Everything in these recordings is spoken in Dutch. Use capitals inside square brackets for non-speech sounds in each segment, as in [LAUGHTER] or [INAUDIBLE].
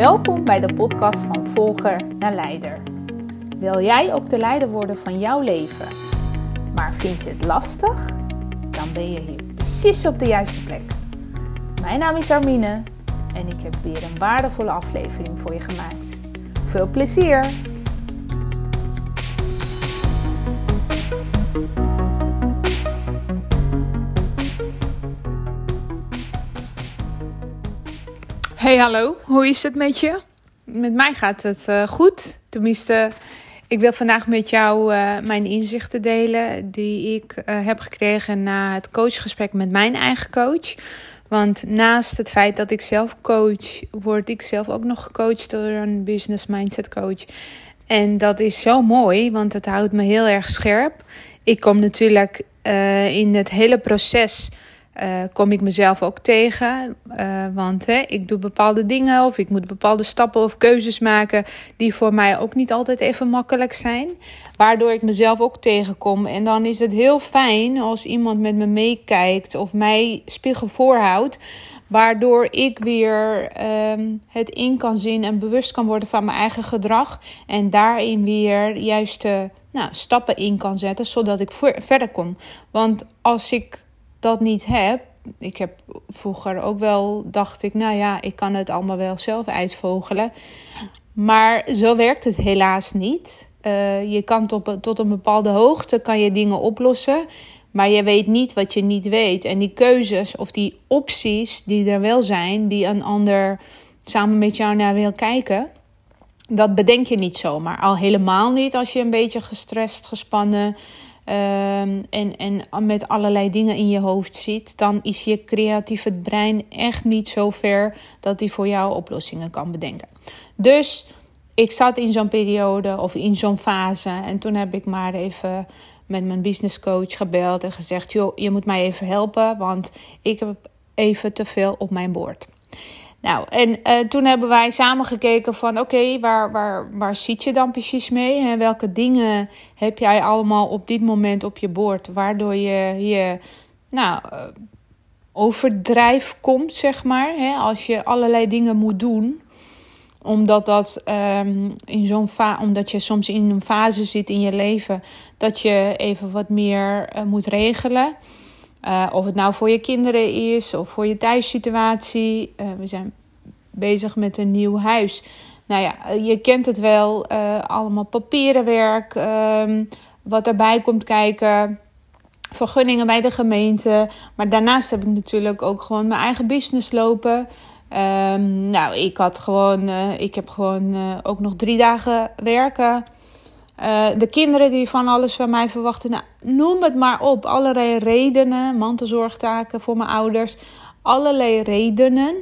Welkom bij de podcast van Volger naar Leider. Wil jij ook de leider worden van jouw leven? Maar vind je het lastig? Dan ben je hier precies op de juiste plek. Mijn naam is Armine en ik heb weer een waardevolle aflevering voor je gemaakt. Veel plezier! Hey hallo, hoe is het met je? Met mij gaat het uh, goed. Tenminste, ik wil vandaag met jou uh, mijn inzichten delen die ik uh, heb gekregen na het coachgesprek met mijn eigen coach. Want naast het feit dat ik zelf coach, word ik zelf ook nog gecoacht door een business mindset coach. En dat is zo mooi, want het houdt me heel erg scherp. Ik kom natuurlijk in het hele proces uh, kom ik mezelf ook tegen. Uh, want hè, ik doe bepaalde dingen of ik moet bepaalde stappen of keuzes maken die voor mij ook niet altijd even makkelijk zijn. Waardoor ik mezelf ook tegenkom. En dan is het heel fijn als iemand met me meekijkt of mij spiegel voorhoudt. Waardoor ik weer um, het in kan zien en bewust kan worden van mijn eigen gedrag. En daarin weer juiste nou, stappen in kan zetten, zodat ik verder kom. Want als ik dat niet heb. Ik heb vroeger ook wel, dacht ik, nou ja, ik kan het allemaal wel zelf uitvogelen. Maar zo werkt het helaas niet. Uh, je kan tot, tot een bepaalde hoogte kan je dingen oplossen. Maar je weet niet wat je niet weet. En die keuzes of die opties die er wel zijn, die een ander samen met jou naar wil kijken. Dat bedenk je niet zomaar. Al helemaal niet als je een beetje gestrest, gespannen, um, en, en met allerlei dingen in je hoofd zit, dan is je creatieve brein echt niet zo ver dat hij voor jou oplossingen kan bedenken. Dus ik zat in zo'n periode of in zo'n fase en toen heb ik maar even met mijn business coach gebeld en gezegd: joh, je moet mij even helpen, want ik heb even te veel op mijn bord. Nou, en uh, toen hebben wij samen gekeken van oké, waar, waar, waar zit je dan precies mee? Welke dingen heb jij allemaal op dit moment op je bord, waardoor je je nou, uh, overdrijf komt, zeg maar. Hè? Als je allerlei dingen moet doen omdat, dat, um, in zo'n omdat je soms in een fase zit in je leven dat je even wat meer uh, moet regelen. Uh, of het nou voor je kinderen is of voor je thuissituatie. Uh, we zijn bezig met een nieuw huis. Nou ja, je kent het wel. Allemaal papierenwerk. Um, wat erbij komt kijken. Vergunningen bij de gemeente. Maar daarnaast heb ik natuurlijk ook gewoon mijn eigen business lopen. Um, nou, ik had gewoon. ik heb gewoon ook nog drie dagen werken. Uh, de kinderen die van alles van mij verwachten. Nou, noem het maar op. Allerlei redenen. Mantelzorgtaken voor mijn ouders. Allerlei redenen.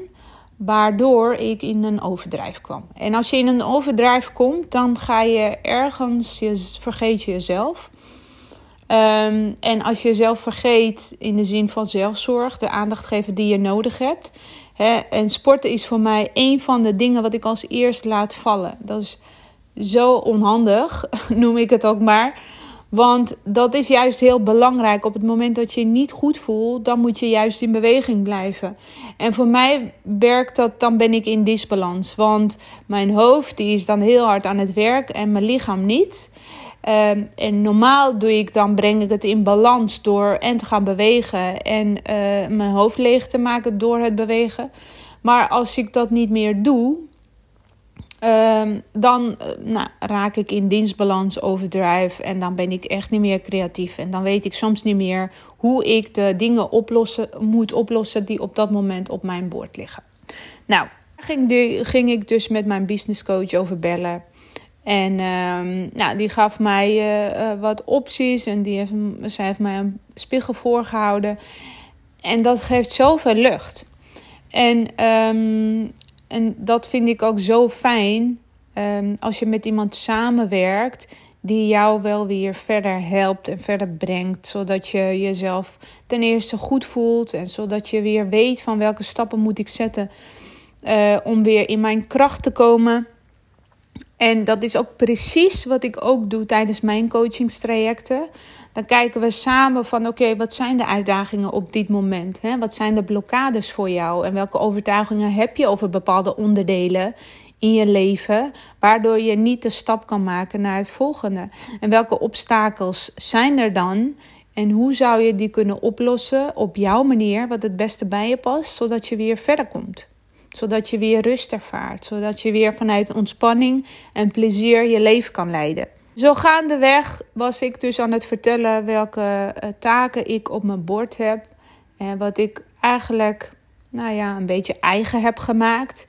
Waardoor ik in een overdrijf kwam. En als je in een overdrijf komt, dan ga je ergens. Je, vergeet je jezelf. Um, en als je jezelf vergeet in de zin van zelfzorg, de aandacht geven die je nodig hebt. Hè, en sporten is voor mij een van de dingen wat ik als eerst laat vallen. Dat is zo onhandig, [LAUGHS] noem ik het ook maar. Want dat is juist heel belangrijk. Op het moment dat je niet goed voelt, dan moet je juist in beweging blijven. En voor mij werkt dat, dan ben ik in disbalans. Want mijn hoofd die is dan heel hard aan het werk en mijn lichaam niet. Um, en normaal doe ik dan, breng ik het in balans door en te gaan bewegen en uh, mijn hoofd leeg te maken door het bewegen. Maar als ik dat niet meer doe, Um, dan uh, nou, raak ik in dienstbalans, overdrive en dan ben ik echt niet meer creatief. En dan weet ik soms niet meer hoe ik de dingen oplossen, moet oplossen die op dat moment op mijn bord liggen. Nou, ging, ging ik dus met mijn business coach over bellen. En um, nou, die gaf mij uh, uh, wat opties en die heeft, zij heeft mij een spiegel voorgehouden. En dat geeft zoveel lucht. En um, en dat vind ik ook zo fijn um, als je met iemand samenwerkt die jou wel weer verder helpt en verder brengt. Zodat je jezelf ten eerste goed voelt en zodat je weer weet van welke stappen moet ik zetten uh, om weer in mijn kracht te komen. En dat is ook precies wat ik ook doe tijdens mijn coachingstrajecten. Dan kijken we samen van oké, wat zijn de uitdagingen op dit moment? Hè? Wat zijn de blokkades voor jou? En welke overtuigingen heb je over bepaalde onderdelen in je leven, waardoor je niet de stap kan maken naar het volgende. En welke obstakels zijn er dan? En hoe zou je die kunnen oplossen op jouw manier, wat het beste bij je past, zodat je weer verder komt? Zodat je weer rust ervaart, zodat je weer vanuit ontspanning en plezier je leven kan leiden. Zo gaandeweg was ik dus aan het vertellen welke eh, taken ik op mijn bord heb. En wat ik eigenlijk, nou ja, een beetje eigen heb gemaakt.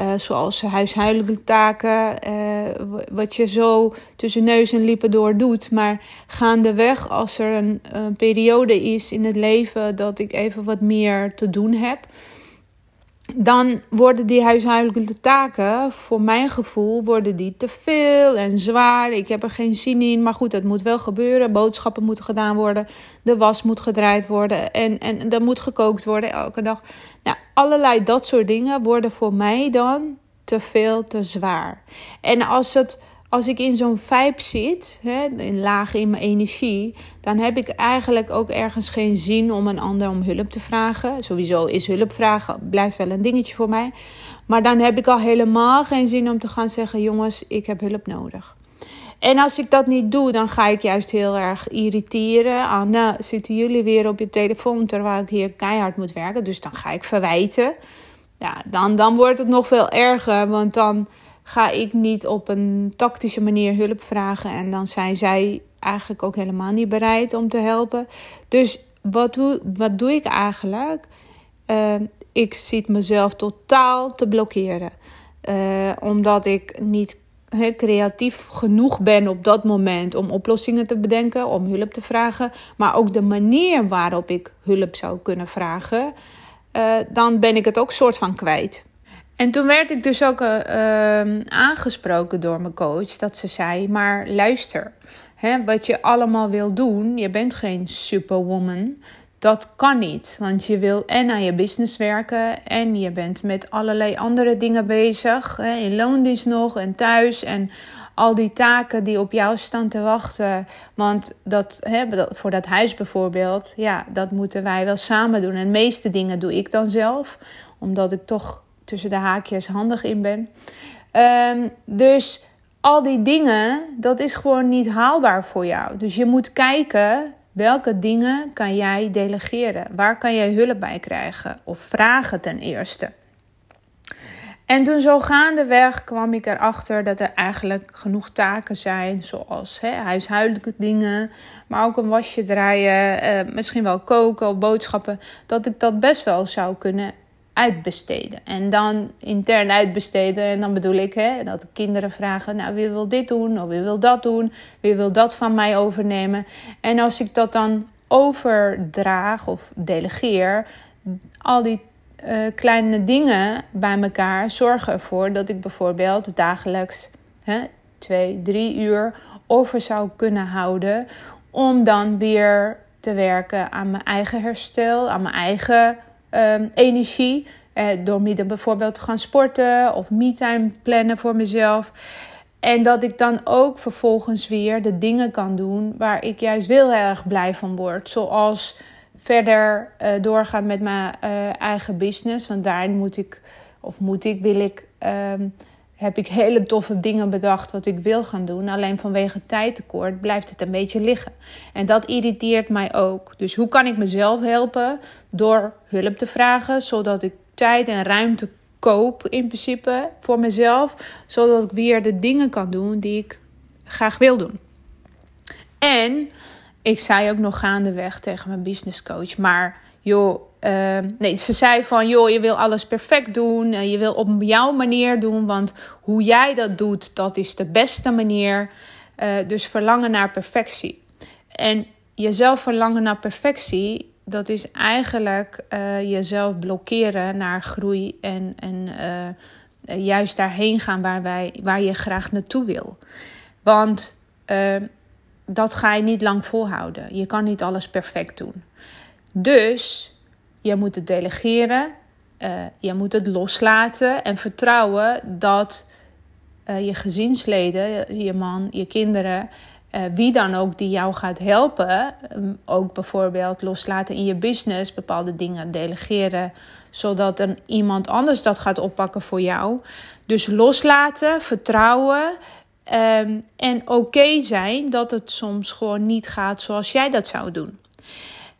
Uh, zoals huishoudelijke taken, uh, wat je zo tussen neus en lippen door doet. Maar gaandeweg, als er een, een periode is in het leven dat ik even wat meer te doen heb, dan worden die huishoudelijke taken, voor mijn gevoel, worden die te veel en zwaar. Ik heb er geen zin in, maar goed, dat moet wel gebeuren. Boodschappen moeten gedaan worden, de was moet gedraaid worden en, en er moet gekookt worden elke dag. Nou, allerlei dat soort dingen worden voor mij dan te veel, te zwaar. En als het als ik in zo'n vibe zit, hè, in laag in mijn energie, dan heb ik eigenlijk ook ergens geen zin om een ander om hulp te vragen. Sowieso is hulp vragen, blijft wel een dingetje voor mij. Maar dan heb ik al helemaal geen zin om te gaan zeggen: jongens, ik heb hulp nodig. En als ik dat niet doe, dan ga ik juist heel erg irriteren. Ah, nou, zitten jullie weer op je telefoon terwijl ik hier keihard moet werken. Dus dan ga ik verwijten. Ja, dan, dan wordt het nog veel erger, want dan ga ik niet op een tactische manier hulp vragen. En dan zijn zij eigenlijk ook helemaal niet bereid om te helpen. Dus wat doe, wat doe ik eigenlijk? Uh, ik zit mezelf totaal te blokkeren. Uh, omdat ik niet creatief genoeg ben op dat moment om oplossingen te bedenken, om hulp te vragen. Maar ook de manier waarop ik hulp zou kunnen vragen. Uh, dan ben ik het ook soort van kwijt. En toen werd ik dus ook uh, aangesproken door mijn coach dat ze zei: Maar luister, hè, wat je allemaal wil doen, je bent geen superwoman. Dat kan niet, want je wil en aan je business werken en je bent met allerlei andere dingen bezig. Hè, in loondienst nog en thuis en al die taken die op jou staan te wachten. Want dat, hè, voor dat huis bijvoorbeeld, ja, dat moeten wij wel samen doen. En de meeste dingen doe ik dan zelf, omdat ik toch tussen de haakjes handig in ben. Um, dus al die dingen, dat is gewoon niet haalbaar voor jou. Dus je moet kijken welke dingen kan jij delegeren? Waar kan jij hulp bij krijgen? Of vragen ten eerste. En toen zo gaandeweg kwam ik erachter dat er eigenlijk genoeg taken zijn, zoals hè, huishoudelijke dingen, maar ook een wasje draaien, eh, misschien wel koken of boodschappen, dat ik dat best wel zou kunnen uitbesteden. En dan intern uitbesteden. En dan bedoel ik hè, dat de kinderen vragen: Nou, wie wil dit doen? Of wie wil dat doen? Wie wil dat van mij overnemen? En als ik dat dan overdraag of delegeer, al die uh, kleine dingen bij elkaar zorgen ervoor dat ik bijvoorbeeld dagelijks hè, twee, drie uur over zou kunnen houden. Om dan weer te werken aan mijn eigen herstel, aan mijn eigen um, energie. Eh, door middel bijvoorbeeld te gaan sporten of me-time plannen voor mezelf. En dat ik dan ook vervolgens weer de dingen kan doen waar ik juist heel erg blij van word. Zoals verder uh, doorgaan met mijn uh, eigen business. Want daarin moet ik, of moet ik, wil ik um, heb ik hele toffe dingen bedacht wat ik wil gaan doen. Alleen vanwege tijdtekort blijft het een beetje liggen. En dat irriteert mij ook. Dus hoe kan ik mezelf helpen? Door hulp te vragen, zodat ik tijd en ruimte koop in principe voor mezelf. Zodat ik weer de dingen kan doen die ik graag wil doen. En ik zei ook nog gaandeweg tegen mijn business coach, maar joh, uh, nee, ze zei van, joh, je wil alles perfect doen. Uh, je wil op jouw manier doen, want hoe jij dat doet, dat is de beste manier. Uh, dus verlangen naar perfectie. En jezelf verlangen naar perfectie, dat is eigenlijk uh, jezelf blokkeren naar groei en, en juist daarheen gaan waar, wij, waar je graag naartoe wil. Want dat ga je niet lang volhouden. Je kan niet alles perfect doen. Dus je moet het delegeren, uh, je moet het loslaten en vertrouwen dat uh, je gezinsleden, je man, je kinderen, wie dan ook die jou gaat helpen, ehm, ook bijvoorbeeld loslaten in je business, bepaalde dingen delegeren, zodat er iemand anders dat gaat oppakken voor jou. Dus loslaten, vertrouwen ehm, en oké zijn dat het soms gewoon niet gaat zoals jij dat zou doen.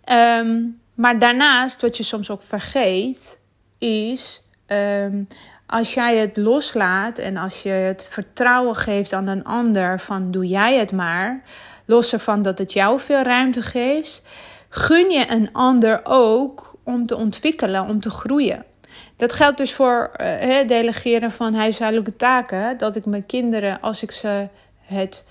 Ehm, maar daarnaast, wat je soms ook vergeet, is als jij het loslaat en als je het vertrouwen geeft aan een ander van doe jij het maar, los ervan dat het jou veel ruimte geeft, gun je een ander ook om te ontwikkelen, om te groeien. Dat geldt dus voor uh, delegeren van huishoudelijke taken. Dat ik mijn kinderen, als ik ze het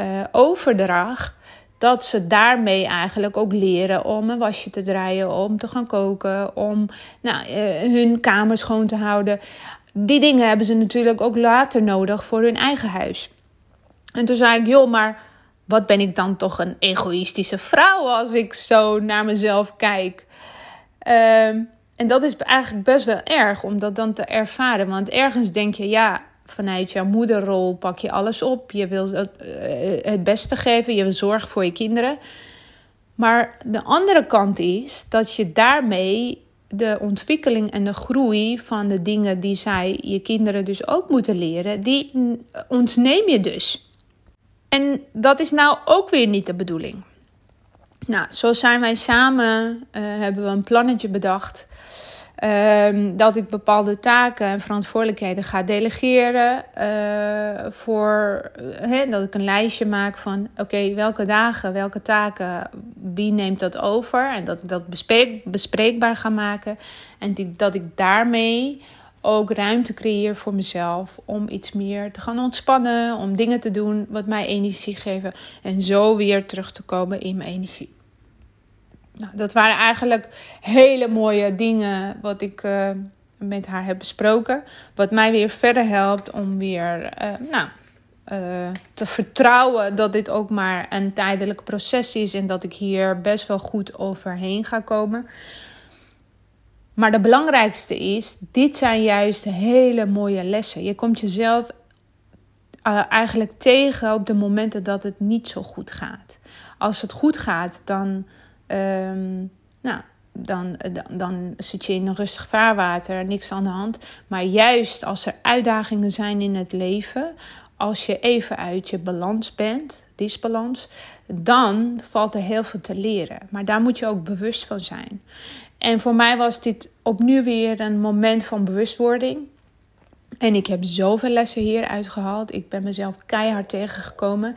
uh, overdraag, dat ze daarmee eigenlijk ook leren om een wasje te draaien, om te gaan koken, om nou, uh, hun kamer schoon te houden die dingen hebben ze natuurlijk ook later nodig voor hun eigen huis. En toen zei ik, joh, maar wat ben ik dan toch een egoïstische vrouw als ik zo naar mezelf kijk. Ehm, en dat is eigenlijk best wel erg om dat dan te ervaren. Want ergens denk je, ja, vanuit jouw moederrol pak je alles op. Je wil het, eh, het beste geven, je wil zorgen voor je kinderen. Maar de andere kant is dat je daarmee de ontwikkeling en de groei van de dingen die zij je kinderen dus ook moeten leren, die ontneem je dus. En dat is nou ook weer niet de bedoeling. Nou, zo zijn wij samen, uh, hebben we een plannetje bedacht Ehm, dat ik bepaalde taken en verantwoordelijkheden ga delegeren. Uh, voor, dat ik een lijstje maak van oké, welke dagen, welke taken, wie neemt dat over. En dat ik dat bespreek, bespreekbaar ga maken. En die, dat ik daarmee ook ruimte creëer voor mezelf om iets meer te gaan ontspannen. Om dingen te doen wat mij energie geven. En zo weer terug te komen in mijn energie. Nou, dat waren eigenlijk hele mooie dingen wat ik uh, met haar heb besproken. Wat mij weer verder helpt om weer uh, nou, uh, te vertrouwen dat dit ook maar een tijdelijk proces is en dat ik hier best wel goed overheen ga komen. Maar de belangrijkste is, dit zijn juist hele mooie lessen. Je komt jezelf eigenlijk tegen op de momenten dat het niet zo goed gaat. Als het goed gaat, dan Um, nou, dan, dan, dan, zit je in een rustig vaarwater, niks aan de hand. Maar juist als er uitdagingen zijn in het leven, als je even uit je balans bent, disbalans, dan valt er heel veel te leren. Maar daar moet je ook bewust van zijn. En voor mij was dit opnieuw weer een moment van bewustwording. En ik heb zoveel lessen hieruit gehaald. Ik ben mezelf keihard tegengekomen.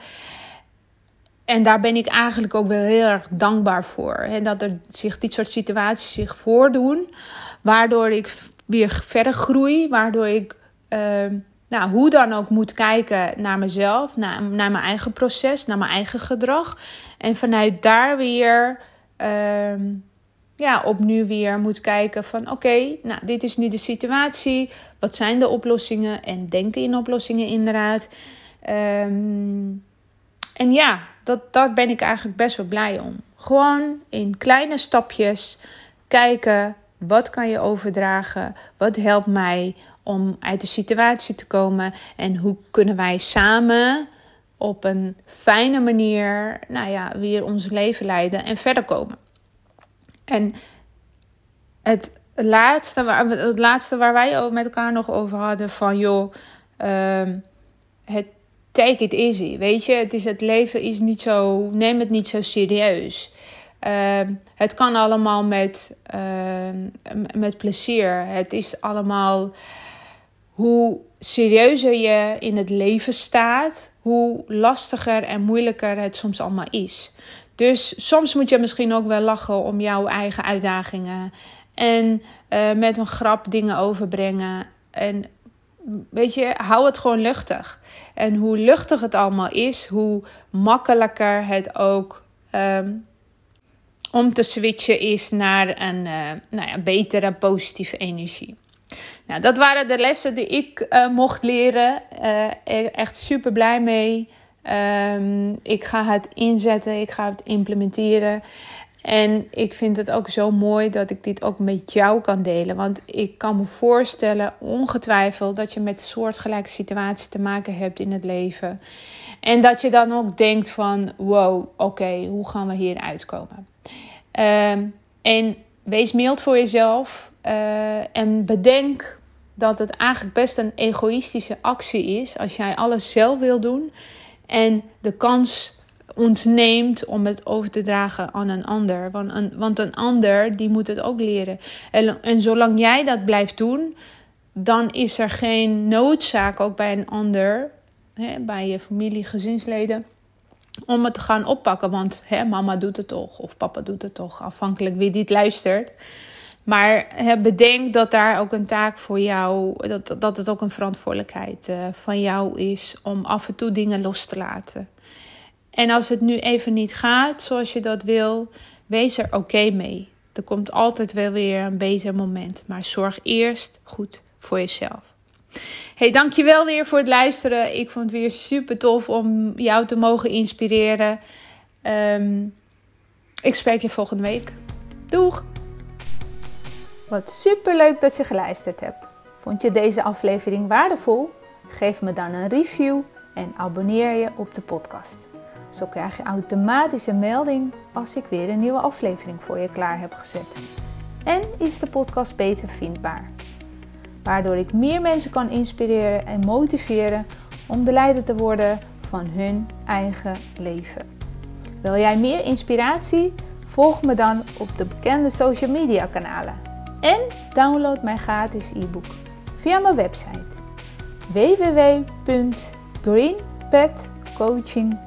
En daar ben ik eigenlijk ook wel heel erg dankbaar voor. En dat er zich dit soort situaties zich voordoen. Waardoor ik weer verder groei. Waardoor ik uh, nou, hoe dan ook moet kijken naar mezelf. Naar, naar mijn eigen proces. Naar mijn eigen gedrag. En vanuit daar weer... Uh, ja, opnieuw weer moet kijken van oké, nou dit is nu de situatie. Wat zijn de oplossingen? En denken in oplossingen inderdaad. Um, en ja, dat, daar ben ik eigenlijk best wel blij om. Gewoon in kleine stapjes kijken wat kan je overdragen, wat helpt mij om uit de situatie te komen en hoe kunnen wij samen op een fijne manier, nou ja, weer ons leven leiden en verder komen. En het laatste waar, het laatste waar wij met elkaar nog over hadden van joh, uh, het take it easy. Weet je, het, is, het leven is niet zo. Neem het niet zo serieus. Uh, het kan allemaal met, uh, met plezier. Het is allemaal hoe serieuzer je in het leven staat, hoe lastiger en moeilijker het soms allemaal is. Dus soms moet je misschien ook wel lachen om jouw eigen uitdagingen. En uh, met een grap dingen overbrengen. En weet je, hou het gewoon luchtig. En hoe luchtig het allemaal is, hoe makkelijker het ook um, om te switchen is naar een uh, nou ja, betere positieve energie. Nou, dat waren de lessen die ik uh, mocht leren. Uh, echt super blij mee. Um, ik ga het inzetten, ik ga het implementeren. En ik vind het ook zo mooi dat ik dit ook met jou kan delen. Want ik kan me voorstellen, ongetwijfeld, dat je met soortgelijke situaties te maken hebt in het leven. En dat je dan ook denkt van, wow, oké, hoe gaan we hier uitkomen? Ehm, en wees mild voor jezelf uh, en bedenk dat het eigenlijk best een egoïstische actie is als jij alles zelf wil doen en de kans ontneemt om het over te dragen aan een ander. Want een, want een ander die moet het ook leren. En, en zolang jij dat blijft doen, dan is er geen noodzaak ook bij een ander, hè, bij je familie, gezinsleden, om het te gaan oppakken. Want hè, mama doet het toch, of papa doet het toch, afhankelijk wie dit luistert. Maar hè, bedenk dat daar ook een taak voor jou, dat, dat het ook een verantwoordelijkheid uh, van jou is om af en toe dingen los te laten. En als het nu even niet gaat zoals je dat wil, wees er oké mee. Er komt altijd wel weer een beter moment. Maar zorg eerst goed voor jezelf. Hey, dankjewel weer voor het luisteren. Ik vond het weer super tof om jou te mogen inspireren. Um, ik spreek je volgende week. Doeg! Wat super leuk dat je geluisterd hebt. Vond je deze aflevering waardevol? Geef me dan een review en abonneer je op de podcast. Zo krijg je automatisch een melding als ik weer een nieuwe aflevering voor je klaar heb gezet. En is de podcast beter vindbaar. Waardoor ik meer mensen kan inspireren en motiveren om de leider te worden van hun eigen leven. Wil jij meer inspiratie? Volg me dan op de bekende social media kanalen. En download mijn gratis e-book via mijn website www.greenpetcoaching.nl